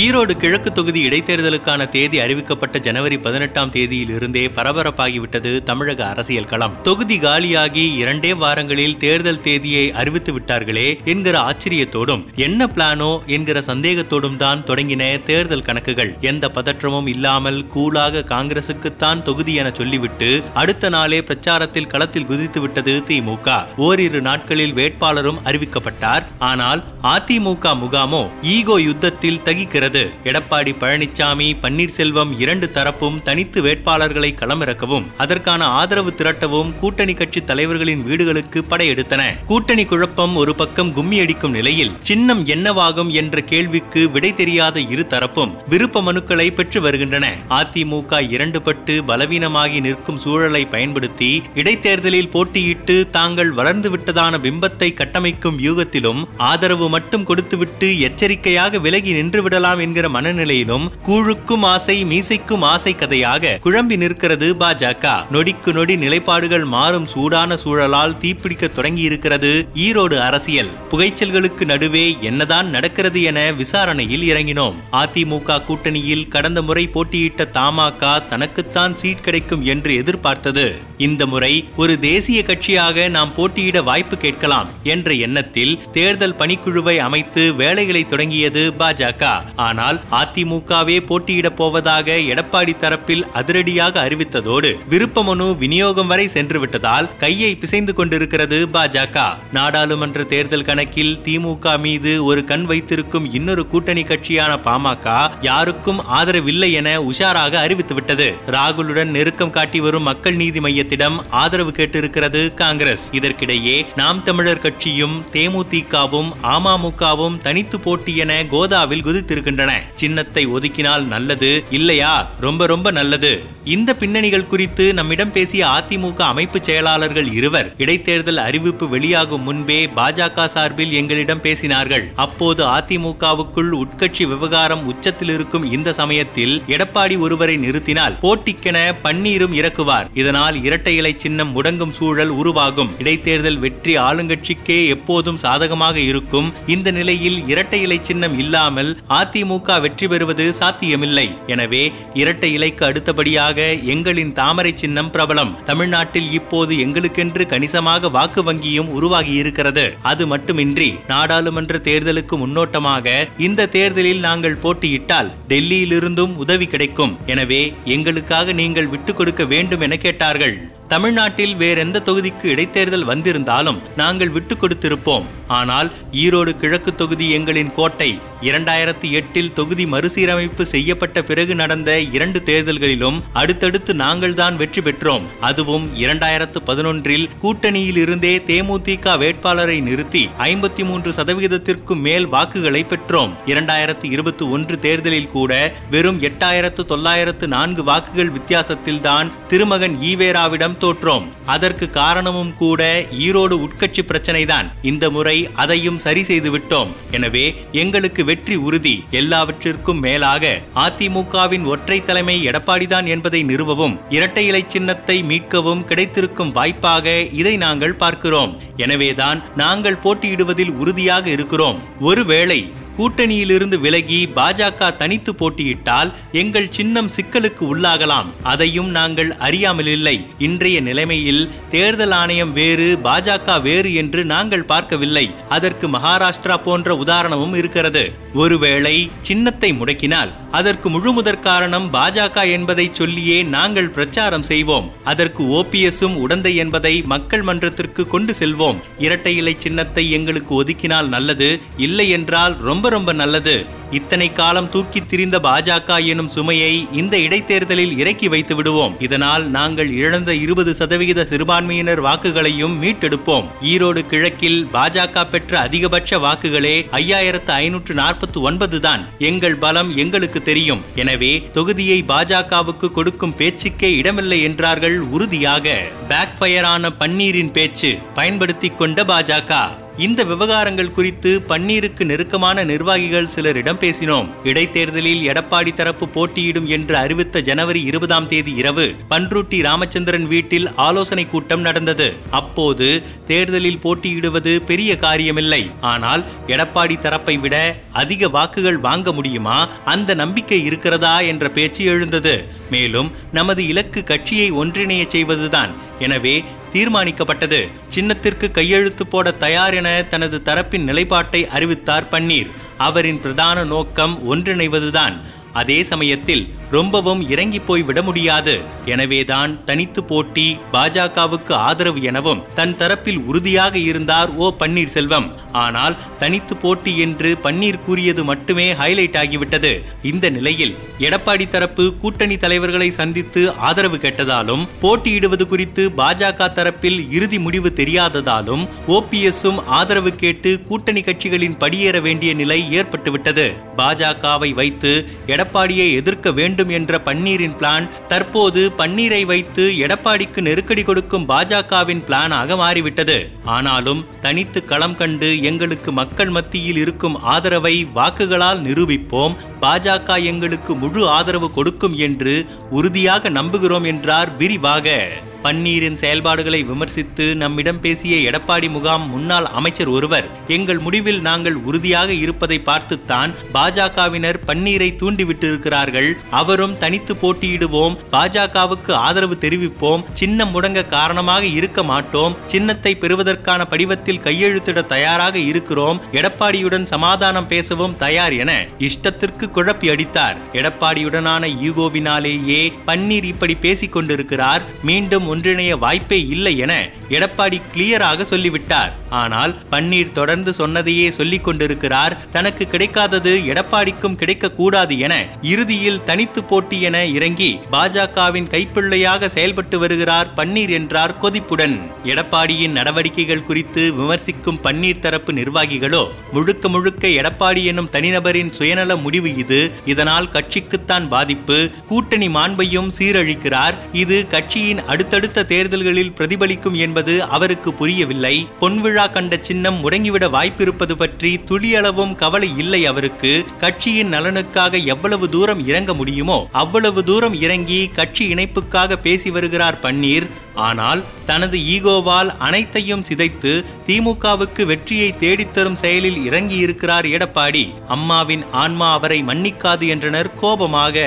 ஈரோடு கிழக்கு தொகுதி இடைத்தேர்தலுக்கான தேதி அறிவிக்கப்பட்ட ஜனவரி பதினெட்டாம் தேதியில் இருந்தே பரபரப்பாகிவிட்டது தமிழக அரசியல் களம். தொகுதி காலியாகி இரண்டே வாரங்களில் தேர்தல் தேதியை அறிவித்து விட்டார்களே என்கிற ஆச்சரியத்தோடும் என்ன பிளானோ என்கிற சந்தேகத்தோடும் தான் தொடங்கின தேர்தல் கணக்குகள். எந்த பதற்றமும் இல்லாமல் கூலாக காங்கிரசுக்குத்தான் தொகுதி என சொல்லிவிட்டு அடுத்த நாளே பிரச்சாரத்தில் களத்தில் குதித்து விட்டது திமுக. ஓரிரு நாட்களில் வேட்பாளரும் அறிவிக்கப்பட்டார். ஆனால் அதிமுக முகாமோ ஈகோ யுத்தத்தில் வருகிறது. எடப்பாடி பழனிசாமி பன்னீர்செல்வம் இரண்டு தரப்பும் தனித்து வேட்பாளர்களை களமிறக்கவும் அதற்கான ஆதரவு திரட்டவும் கூட்டணி கட்சி தலைவர்களின் வீடுகளுக்கு படையெடுத்தன. கூட்டணி குழப்பம் ஒரு பக்கம் கும்மியடிக்கும் நிலையில் சின்னம் என்னவாகும் என்ற கேள்விக்கு விடை தெரியாத இரு தரப்பும் விருப்ப மனுக்களை பெற்று வருகின்றன. அதிமுக இரண்டு பட்டு பலவீனமாகி நிற்கும் சூழலை பயன்படுத்தி இடைத்தேர்தலில் போட்டியிட்டு தாங்கள் வளர்ந்துவிட்டதான பிம்பத்தை கட்டமைக்கும் யூகத்திலும் ஆதரவு மட்டும் கொடுத்துவிட்டு எச்சரிக்கையாக விலகி நின்றுவிடலாம் வேண்டாம் என்கிற மனநிலையிலும் கூழுக்கும் ஆசை மீசைக்கும் ஆசை கதையாக குழம்பி நிற்கிறது பாஜக. நொடிக்கு நொடி நிலைப்பாடுகள் மாறும் சூடான சூழலால் தீப்பிடிக்க தொடங்கி இருக்கிறது ஈரோடு அரசியல். புகைச்சல்களுக்கு நடுவே என்னதான் நடக்கிறது என விசாரணையில் இறங்கினோம். அதிமுக கூட்டணியில் கடந்த முறை போட்டியிட்ட தமாகா தனக்குத்தான் சீட் கிடைக்கும் என்று எதிர்பார்த்தது. இந்த முறை ஒரு தேசிய கட்சியாக நாம் போட்டியிட வாய்ப்பு கேட்கலாம் என்ற எண்ணத்தில் தேர்தல் பணிக்குழுவை அமைத்து வேலைகளை தொடங்கியது பாஜக. ஆனால் அதிமுகவே போட்டியிடப் போவதாக எடப்பாடி தரப்பில் அதிரடியாக அறிவித்ததோடு விருப்ப மனு விநியோகம் வரை சென்றுவிட்டதால் கையை பிசைந்து கொண்டிருக்கிறது பாஜக. நாடாளுமன்ற தேர்தல் கணக்கில் திமுக மீது ஒரு கண் வைத்திருக்கும் இன்னொரு கூட்டணி கட்சியான பாமக யாருக்கும் ஆதரவில்லை என உஷாராக அறிவித்துவிட்டது. ராகுலுடன் நெருக்கம் காட்டி வரும் மக்கள் நீதி மையத்திடம் ஆதரவு கேட்டிருக்கிறது காங்கிரஸ். இதற்கிடையே நாம் தமிழர் கட்சியும் தேமுதிகவும் அமமுகவும் தனித்து போட்டி என கோதாவில் குதித்திருக்கின்றன. இருக்கின்றன. சின்னத்தை ஒதுக்கினால் நல்லது இல்லையா? ரொம்ப ரொம்ப நல்லது. இந்த பின்னணிகள் குறித்து நம்மிடம் பேசிய அதிமுக அமைப்பு செயலாளர்கள் இருவர் இடைத்தேர்தல் அறிவிப்பு வெளியாகும் முன்பே பாஜக சார்பில் எங்களிடம் பேசினார்கள். அப்போது அதிமுகவுக்குள் உட்கட்சி விவகாரம் உச்சத்தில் இருக்கும் இந்த சமயத்தில் எடப்பாடி ஒருவரை நிறுத்தினால் போட்டிக்கென பன்னீரும் இறக்குவார். இதனால் இரட்டை இலை சின்னம் முடங்கும் சூழல் உருவாகும். இடைத்தேர்தல் வெற்றி ஆளுங்கட்சிக்கே எப்போதும் சாதகமாக இருக்கும். இந்த நிலையில் இரட்டை இலை சின்னம் இல்லாமல் அதிமுக வெற்றி பெறுவது சாத்தியமில்லை. எனவே இரட்டை இலைக்கு அடுத்தபடியாக எங்களின் தாமரை சின்னம் பிரபலம். தமிழ்நாட்டில் இப்போது எங்களுக்கென்று கணிசமாக வாக்கு வங்கியும் உருவாகி இருக்கிறது அது மட்டுமின்றி நாடாளுமன்ற தேர்தலுக்கு முன்னோட்டமாக இந்த தேர்தலில் நாங்கள் போட்டியிட்டால் டெல்லியிலிருந்தும் உதவி கிடைக்கும். எனவே எங்களுக்காக நீங்கள் விட்டுக் கொடுக்க வேண்டும் என கேட்டார்கள். தமிழ்நாட்டில் வேறெந்த தொகுதிக்கு இடைத்தேர்தல் வந்திருந்தாலும் நாங்கள் விட்டுக் கொடுத்திருப்போம். ஆனால் ஈரோடு கிழக்கு தொகுதி எங்களின் கோட்டை இரண்டாயிரத்தி எட்டில் தொகுதி மறுசீரமைப்பு செய்யப்பட்ட பிறகு நடந்த இரண்டு தேர்தல்களிலும் அடுத்தடுத்து நாங்கள் தான் வெற்றி பெற்றோம். அதுவும் இரண்டாயிரத்து பதினொன்றில் கூட்டணியில் இருந்தே தேமுதிக வேட்பாளரை நிறுத்தி ஐம்பத்தி மூன்று சதவிகிதத்திற்கும் மேல் வாக்குகளை பெற்றோம். இரண்டாயிரத்து இருபத்தி ஒன்று தேர்தலில் கூட வெறும் எட்டாயிரத்து தொள்ளாயிரத்து நான்கு வாக்குகள் வித்தியாசத்தில்தான் திருமகன் ஈவேராவிடம் தோற்றோம். அதற்கு காரணமும் கூட ஈரோடு உட்கட்சி பிரச்சனைதான். இந்த முறை அதையும் சரி செய்து விட்டோம். எனவே எங்களுக்கு வெற்றி உறுதி. எல்லாவற்றிற்கும் மேலாக அதிமுகவின் ஒற்றை தலைமை எடப்பாடிதான் என்பதை நிறுவவும் இரட்டை இலை சின்னத்தை மீட்கவும் கிடைத்திருக்கும் வாய்ப்பாக இதை நாங்கள் பார்க்கிறோம். எனவேதான் நாங்கள் போட்டியிடுவதில் உறுதியாக இருக்கிறோம். ஒருவேளை கூட்டணியிலிருந்து விலகி பாஜக தனித்து போட்டியிட்டால் எங்கள் சின்னம் சிக்கலுக்கு உள்ளாகலாம். அதையும் நாங்கள் அறியாமலில்லை இன்றைய நிலைமையில் தேர்தல் ஆணையம் வேறு பாஜக வேறு என்று நாங்கள் பார்க்கவில்லை. அதற்கு மகாராஷ்டிரா போன்ற உதாரணமும் இருக்கிறது. ஒருவேளை சின்னத்தை முடக்கினால் அதற்கு முழுமுதற் காரணம் பாஜக என்பதை சொல்லியே நாங்கள் பிரச்சாரம் செய்வோம். அதற்கு ஓபிஎஸும் உடந்தை என்பதை மக்கள் மன்றத்திற்கு கொண்டு செல்வோம். இரட்டை இலை சின்னத்தை எங்களுக்கு ஒதுக்கினால் நல்லது இல்லை என்றால் ரொம்ப ரொம்ப ரொம்ப நல்லது. இத்தனை காலம் தூக்கி திரிந்த பாஜக எனும் சுமையை இந்த இடைத்தேர்தலில் இறக்கி வைத்து விடுவோம். இதனால் நாங்கள் இழந்த இருபது சதவிகித சிறுபான்மையினர் வாக்குகளையும் மீட்டெடுப்போம். ஈரோடு கிழக்கில் பாஜக பெற்ற அதிகபட்ச வாக்குகளே ஐயாயிரத்து ஐநூற்று நாற்பத்தி ஒன்பது தான். எங்கள் பலம் எங்களுக்கு தெரியும். எனவே தொகுதியை பாஜகவுக்கு கொடுக்கும் பேச்சுக்கே இடமில்லை என்றார்கள் உறுதியாக. பேக் ஃபயரான பன்னீரின் பேச்சு பயன்படுத்தி கொண்ட பாஜக. இந்த விவகாரங்கள் குறித்து பன்னீருக்கு நெருக்கமான நிர்வாகிகள் சிலரிடம் பேசினோம். இடைத்தேர்தலில் எடப்பாடி தரப்பு போட்டியிடும் என்று அறிவித்த ஜனவரி இருபதாம் தேதி இரவு பன்ருட்டி ராமச்சந்திரன் வீட்டில் ஆலோசனை கூட்டம் நடந்தது. அப்போது தேர்தலில் போட்டியிடுவது பெரிய காரியமில்லை. ஆனால் எடப்பாடி தரப்பை விட அதிக வாக்குகள் வாங்க முடியுமா? அந்த நம்பிக்கை இருக்கிறதா? என்ற பேச்சு எழுந்தது. மேலும் நமது இலக்கு கட்சியை ஒன்றிணைய செய்வதுதான். எனவே தீர்மானிக்கப்பட்டது. சின்னத்திற்கு கையெழுத்து போட தயார் என தனது தரப்பின் நிலைப்பாட்டை அறிவித்தார் பன்னீர். அவரின் பிரதான நோக்கம் ஒன்றிணைவதுதான். அதே சமயத்தில் ரொம்பவும் இறங்கி போய் விட முடியாது. எனவேதான் தனித்து போட்டி பாஜகவுக்கு ஆதரவு எனவும் தன் தரப்பில் உறுதியாக இருந்தார் ஓ பன்னீர்செல்வம். ஆனால் தனித்து போட்டி என்று பன்னீர் கூறியது மட்டுமே ஹைலைட் ஆகிவிட்டது. இந்த நிலையில் எடப்பாடி தரப்பு கூட்டணி தலைவர்களை சந்தித்து ஆதரவு கேட்டதாலும் போட்டியிடுவது குறித்து பாஜக தரப்பில் இறுதி முடிவு தெரியாததாலும் ஓபிஎஸ்ஸும் ஆதரவு கேட்டு கூட்டணி கட்சிகளின் படியேற வேண்டிய நிலை ஏற்பட்டுவிட்டது. பாஜகவை வைத்து எடப்பாடியை எதிர்க்க வேண்டும் என்ற பன்னீரின் பிளான் தற்போது பன்னீரை வைத்து எடப்பாடிக்கு நெருக்கடி கொடுக்கும் பாஜகவின் பிளானாக மாறிவிட்டது. ஆனாலும் தனித்து களம் கண்டு எங்களுக்கு மக்கள் மத்தியில் இருக்கும் ஆதரவை வாக்குகளால் நிரூபிப்போம். பாஜக எங்களுக்கு முழு ஆதரவு கொடுக்கும் என்று உறுதியாக நம்புகிறோம் என்றார் விரிவாக. பன்னீரின் செயல்பாடுகளை விமர்சித்து நம்மிடம் பேசிய எடப்பாடி முகாம் முன்னாள் அமைச்சர் ஒருவர் எங்கள் முடிவில் நாங்கள் உறுதியாக இருப்பதை பார்த்துத்தான் பாஜகவினர் பன்னீரை தூண்டிவிட்டிருக்கிறார்கள். அவரும் தனித்து போட்டியிடுவோம். பாஜகவுக்கு ஆதரவு தெரிவிப்போம். சின்னம் முடங்க காரணமாக இருக்க மாட்டோம். சின்னத்தை பெறுவதற்கான படிவத்தில் கையெழுத்திட தயாராக இருக்கிறோம். எடப்பாடியுடன் சமாதானம் பேசவும் தயார் என இஷ்டத்திற்கு குழப்பி அடித்தார். எடப்பாடியுடனான ஈகோவினாலேயே பன்னீர் இப்படி பேசிக் கொண்டிருக்கிறார் மீண்டும் ஒன்றிணைய வாய்ப்பே இல்லை என எடப்பாடி கிளியராக சொல்லிவிட்டார். ஆனால் பன்னீர் தொடர்ந்து சொன்னதையே சொல்லிக் கொண்டிருக்கிறார். தனக்கு கிடைக்காதது எடப்பாடிக்கும் கிடைக்க கூடாது என இறுதியில் தனித்து போட்டி என இறங்கி பாஜகவின் கைப்பிள்ளையாக செயல்பட்டு வருகிறார் பன்னீர் என்றார் கொதிப்புடன். எடப்பாடியின் நடவடிக்கைகள் குறித்து விமர்சிக்கும் பன்னீர் தரப்பு நிர்வாகிகளோ முழுக்க முழுக்க எடப்பாடி எனும் தனிநபரின் சுயநல முடிவு இது. இதனால் கட்சிக்குத்தான் பாதிப்பு. கூட்டணி மாண்பையும் சீரழிக்கிறார். இது கட்சியின் அடுத்த தேர்தல்களில் பிரதிபலிக்கும் என்பது அவருக்கு புரியவில்லை. பொன்விழா கண்ட சின்னம் முடங்கிவிட வாய்ப்பிருப்பது பற்றி துளியளவும் கவலை இல்லை அவருக்கு. கட்சியின் நலனுக்காக எவ்வளவு தூரம் இறங்க முடியுமோ அவ்வளவு தூரம் இறங்கி கட்சி இணைப்புக்காக பேசி வருகிறார் பன்னீர். ஆனால் தனது ஈகோவால் அனைத்தையும் சிதைத்து திமுகவுக்கு வெற்றியை தேடித்தரும் செயலில் இறங்கி இருக்கிறார் எடப்பாடி. அம்மாவின் ஆன்மா அவரை மன்னிக்காது என்றனர் கோபமாக.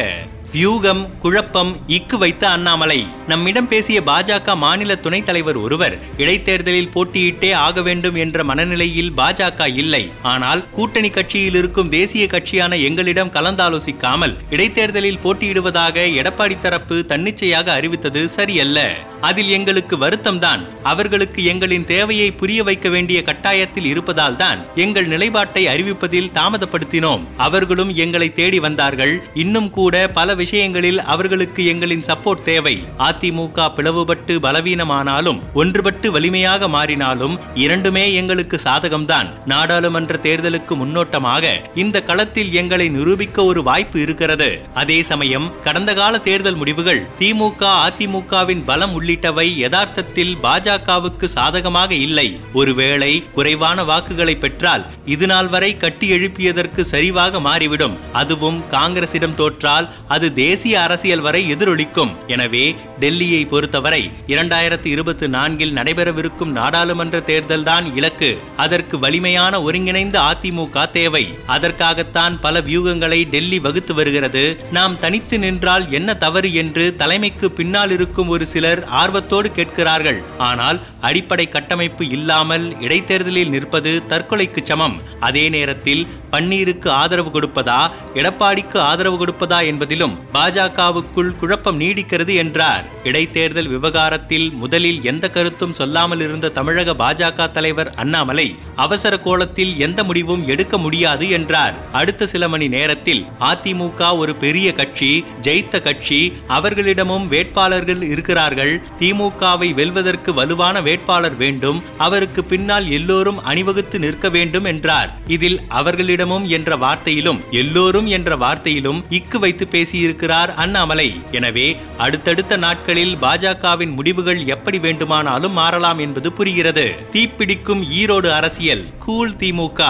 வியூகம் குழப்பம் இக்கு வைத்த அண்ணாமலை. நம்மிடம் பேசிய பாஜக மாநில துணைத் தலைவர் ஒருவர் இடைத்தேர்தலில் போட்டியிட்டே ஆக வேண்டும் என்ற மனநிலையில் பாஜக இல்லை. ஆனால் கூட்டணி கட்சியில் இருக்கும் தேசிய கட்சியான எங்களிடம் கலந்தாலோசிக்காமல் இடைத்தேர்தலில் போட்டியிடுவதாக எடப்பாடி தரப்பு தன்னிச்சையாக அறிவித்தது சரியல்ல. அதில் எங்களுக்கு வருத்தம்தான். அவர்களுக்கு எங்களின் தேவையை புரிய வைக்க வேண்டிய கட்டாயத்தில் இருப்பதால் தான் எங்கள் நிலைப்பாட்டை அறிவிப்பதில் தாமதப்படுத்தினோம். அவர்களும் எங்களை தேடி வந்தார்கள். இன்னும் கூட பல விஷயங்களில் அவர்களுக்கு எங்களின் சப்போர்ட் தேவை. அதிமுக பிளவுபட்டு பலவீனமானாலும் ஒன்றுபட்டு வலிமையாக மாறினாலும் இரண்டுமே எங்களுக்கு சாதகம்தான். நாடாளுமன்ற தேர்தலுக்கு முன்னோட்டமாக இந்த களத்தில் எங்களை நிரூபிக்க ஒரு வாய்ப்பு இருக்கிறது. அதே சமயம் கடந்த கால தேர்தல் முடிவுகள் திமுக அதிமுகவின் பலம் உள்ளிட்டவை யதார்த்தத்தில் பாஜகவுக்கு சாதகமாக இல்லை. ஒருவேளை குறைவான வாக்குகளை பெற்றால் இதுநாள் வரை கட்டி எழுப்பியதற்கு சரிவாக மாறிவிடும். அதுவும் காங்கிரசிடம் தோற்றால் அது தேசிய அரசியல் வரை எதிரொலிக்கும். எனவே டெல்லியை பொறுத்தவரை இரண்டாயிரத்தி இருபத்தி நான்கில் நடைபெறவிருக்கும் நாடாளுமன்ற தேர்தல்தான் இலக்கு. அதற்கு வலிமையான ஒருங்கிணைந்த அதிமுக தேவை. அதற்காகத்தான் பல வியூகங்களை டெல்லி வகுத்து வருகிறது. நாம் தனித்து நின்றால் என்ன தவறு என்று தலைமைக்கு பின்னால் இருக்கும் ஒரு சிலர் ஆர்வத்தோடு கேட்கிறார்கள். ஆனால் அடிப்படை கட்டமைப்பு இல்லாமல் இடைத்தேர்தலில் நிற்பது தற்கொலைக்கு சமம். அதே நேரத்தில் பன்னீருக்கு ஆதரவு கொடுப்பதா எடப்பாடிக்கு ஆதரவு கொடுப்பதா என்பதிலும் பாஜகவுக்குள் குழப்பம் நீடிக்கிறது என்றார். இடைத்தேர்தல் விவகாரத்தில் முதலில் எந்த கருத்தும் சொல்லாமல் இருந்த தமிழக பாஜக தலைவர் அண்ணாமலை அவசர கோலத்தில் எந்த முடிவும் எடுக்க முடியாது என்றார். அடுத்த சில மணி நேரத்தில் அதிமுக ஒரு பெரிய கட்சி ஜெயித்த கட்சி அவர்களிடமும் வேட்பாளர்கள் இருக்கிறார்கள். திமுகவை வெல்வதற்கு வலுவான வேட்பாளர் வேண்டும் அவருக்கு பின்னால் எல்லோரும் அணிவகுத்து நிற்க வேண்டும் என்றார். இதில் அவர்களிடமும் என்ற வார்த்தையிலும் எல்லோரும் என்ற வார்த்தையிலும் இக்கு வைத்து பேசிய கூறியிருக்கிறார் அண்ணாமலை. எனவே அடுத்தடுத்த நாட்களில் பாஜகவின் முடிவுகள் எப்படி வேண்டுமானாலும் மாறலாம் என்பது புரிகிறது. தீப்பிடிக்கும் ஈரோடு அரசியல் கூல் திமுக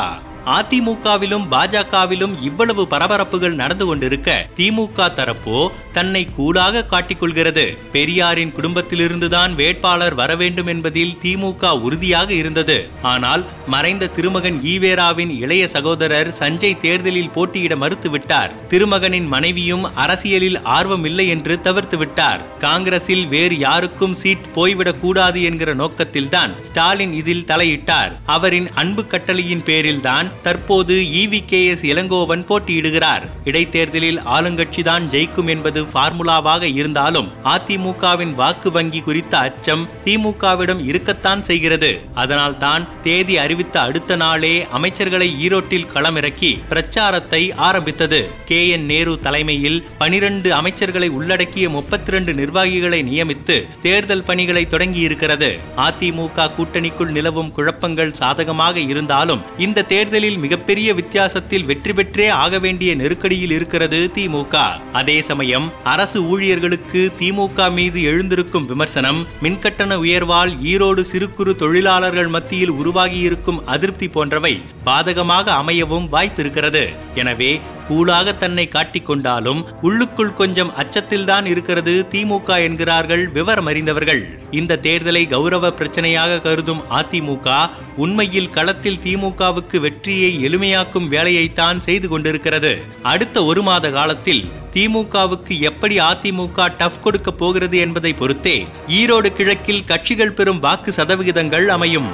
அதிமுகவிலும் பாஜகவிலும் இவ்வளவு பரபரப்புகள் நடந்து கொண்டிருக்க திமுக தரப்போ தன்னை கூலாக காட்டிக்கொள்கிறது. பெரியாரின் குடும்பத்திலிருந்துதான் வேட்பாளர் வர வேண்டும் என்பதில் திமுக உறுதியாக இருந்தது. ஆனால் மறைந்த திருமகன் ஈவேராவின் இளைய சகோதரர் சஞ்சய் தேர்தலில் போட்டியிட மறுத்துவிட்டார். திருமகனின் மனைவியும் அரசியலில் ஆர்வம் இல்லை என்று தவிர்த்து விட்டார். காங்கிரஸில் வேறு யாருக்கும் சீட் போய்விடக் கூடாது என்கிற நோக்கத்தில்தான் ஸ்டாலின் இதில் தலையிட்டார். அவரின் அன்பு கட்டளையின் பேரில்தான் தற்போது இவி கே எஸ் இளங்கோவன் போட்டியிடுகிறார். இடைத்தேர்தலில் ஆளுங்கட்சிதான் ஜெயிக்கும் என்பது பார்முலாவாக இருந்தாலும் அதிமுகவின் வாக்கு வங்கி குறித்த அச்சம் திமுகவிடம் இருக்கத்தான் செய்கிறது. அதனால் தான் தேதி அறிவித்த அடுத்த நாளே அமைச்சர்களை ஈரோட்டில் களமிறக்கி பிரச்சாரத்தை ஆரம்பித்தது. கே என் நேரு தலைமையில் பனிரெண்டு அமைச்சர்களை உள்ளடக்கிய முப்பத்தி இரண்டு நிர்வாகிகளை நியமித்து தேர்தல் பணிகளை தொடங்கியிருக்கிறது. அதிமுக கூட்டணிக்குள் நிலவும் குழப்பங்கள் சாதகமாக இருந்தாலும் இந்த தேர்தலில் மிகப்பெரிய வித்தியாசத்தில் வெற்றி பெற்றே ஆக வேண்டிய நெருக்கடியில் இருக்கிறது திமுக. அதே சமயம் அரசு ஊழியர்களுக்கு திமுக மீது எழுந்திருக்கும் விமர்சனம் மின்கட்டண உயர்வால் ஈரோடு சிறு குறு தொழிலாளர்கள் மத்தியில் உருவாகியிருக்கும் அதிருப்தி போன்றவை பாதகமாக அமையவும் வாய்ப்பிருக்கிறது. எனவே கூலாக தன்னை காட்டிக்கொண்டாலும் உள்ளுக்குள் கொஞ்சம் அச்சத்தில்தான் இருக்கிறது திமுக என்கிறார்கள் விவரம் அறிந்தவர்கள் இந்த தேர்தலை கௌரவ பிரச்சனையாக கருதும் அதிமுக உண்மையில் களத்தில் திமுகவுக்கு வெற்றியை எளிமையாக்கும் வேலையைத்தான் செய்து கொண்டிருக்கிறது. அடுத்த ஒரு மாத காலத்தில் திமுகவுக்கு எப்படி அதிமுக டஃப் கொடுக்க போகிறது என்பதை பொறுத்தே ஈரோடு கிழக்கில் கட்சிகள் பெறும் வாக்கு சதவிகிதங்கள் அமையும்.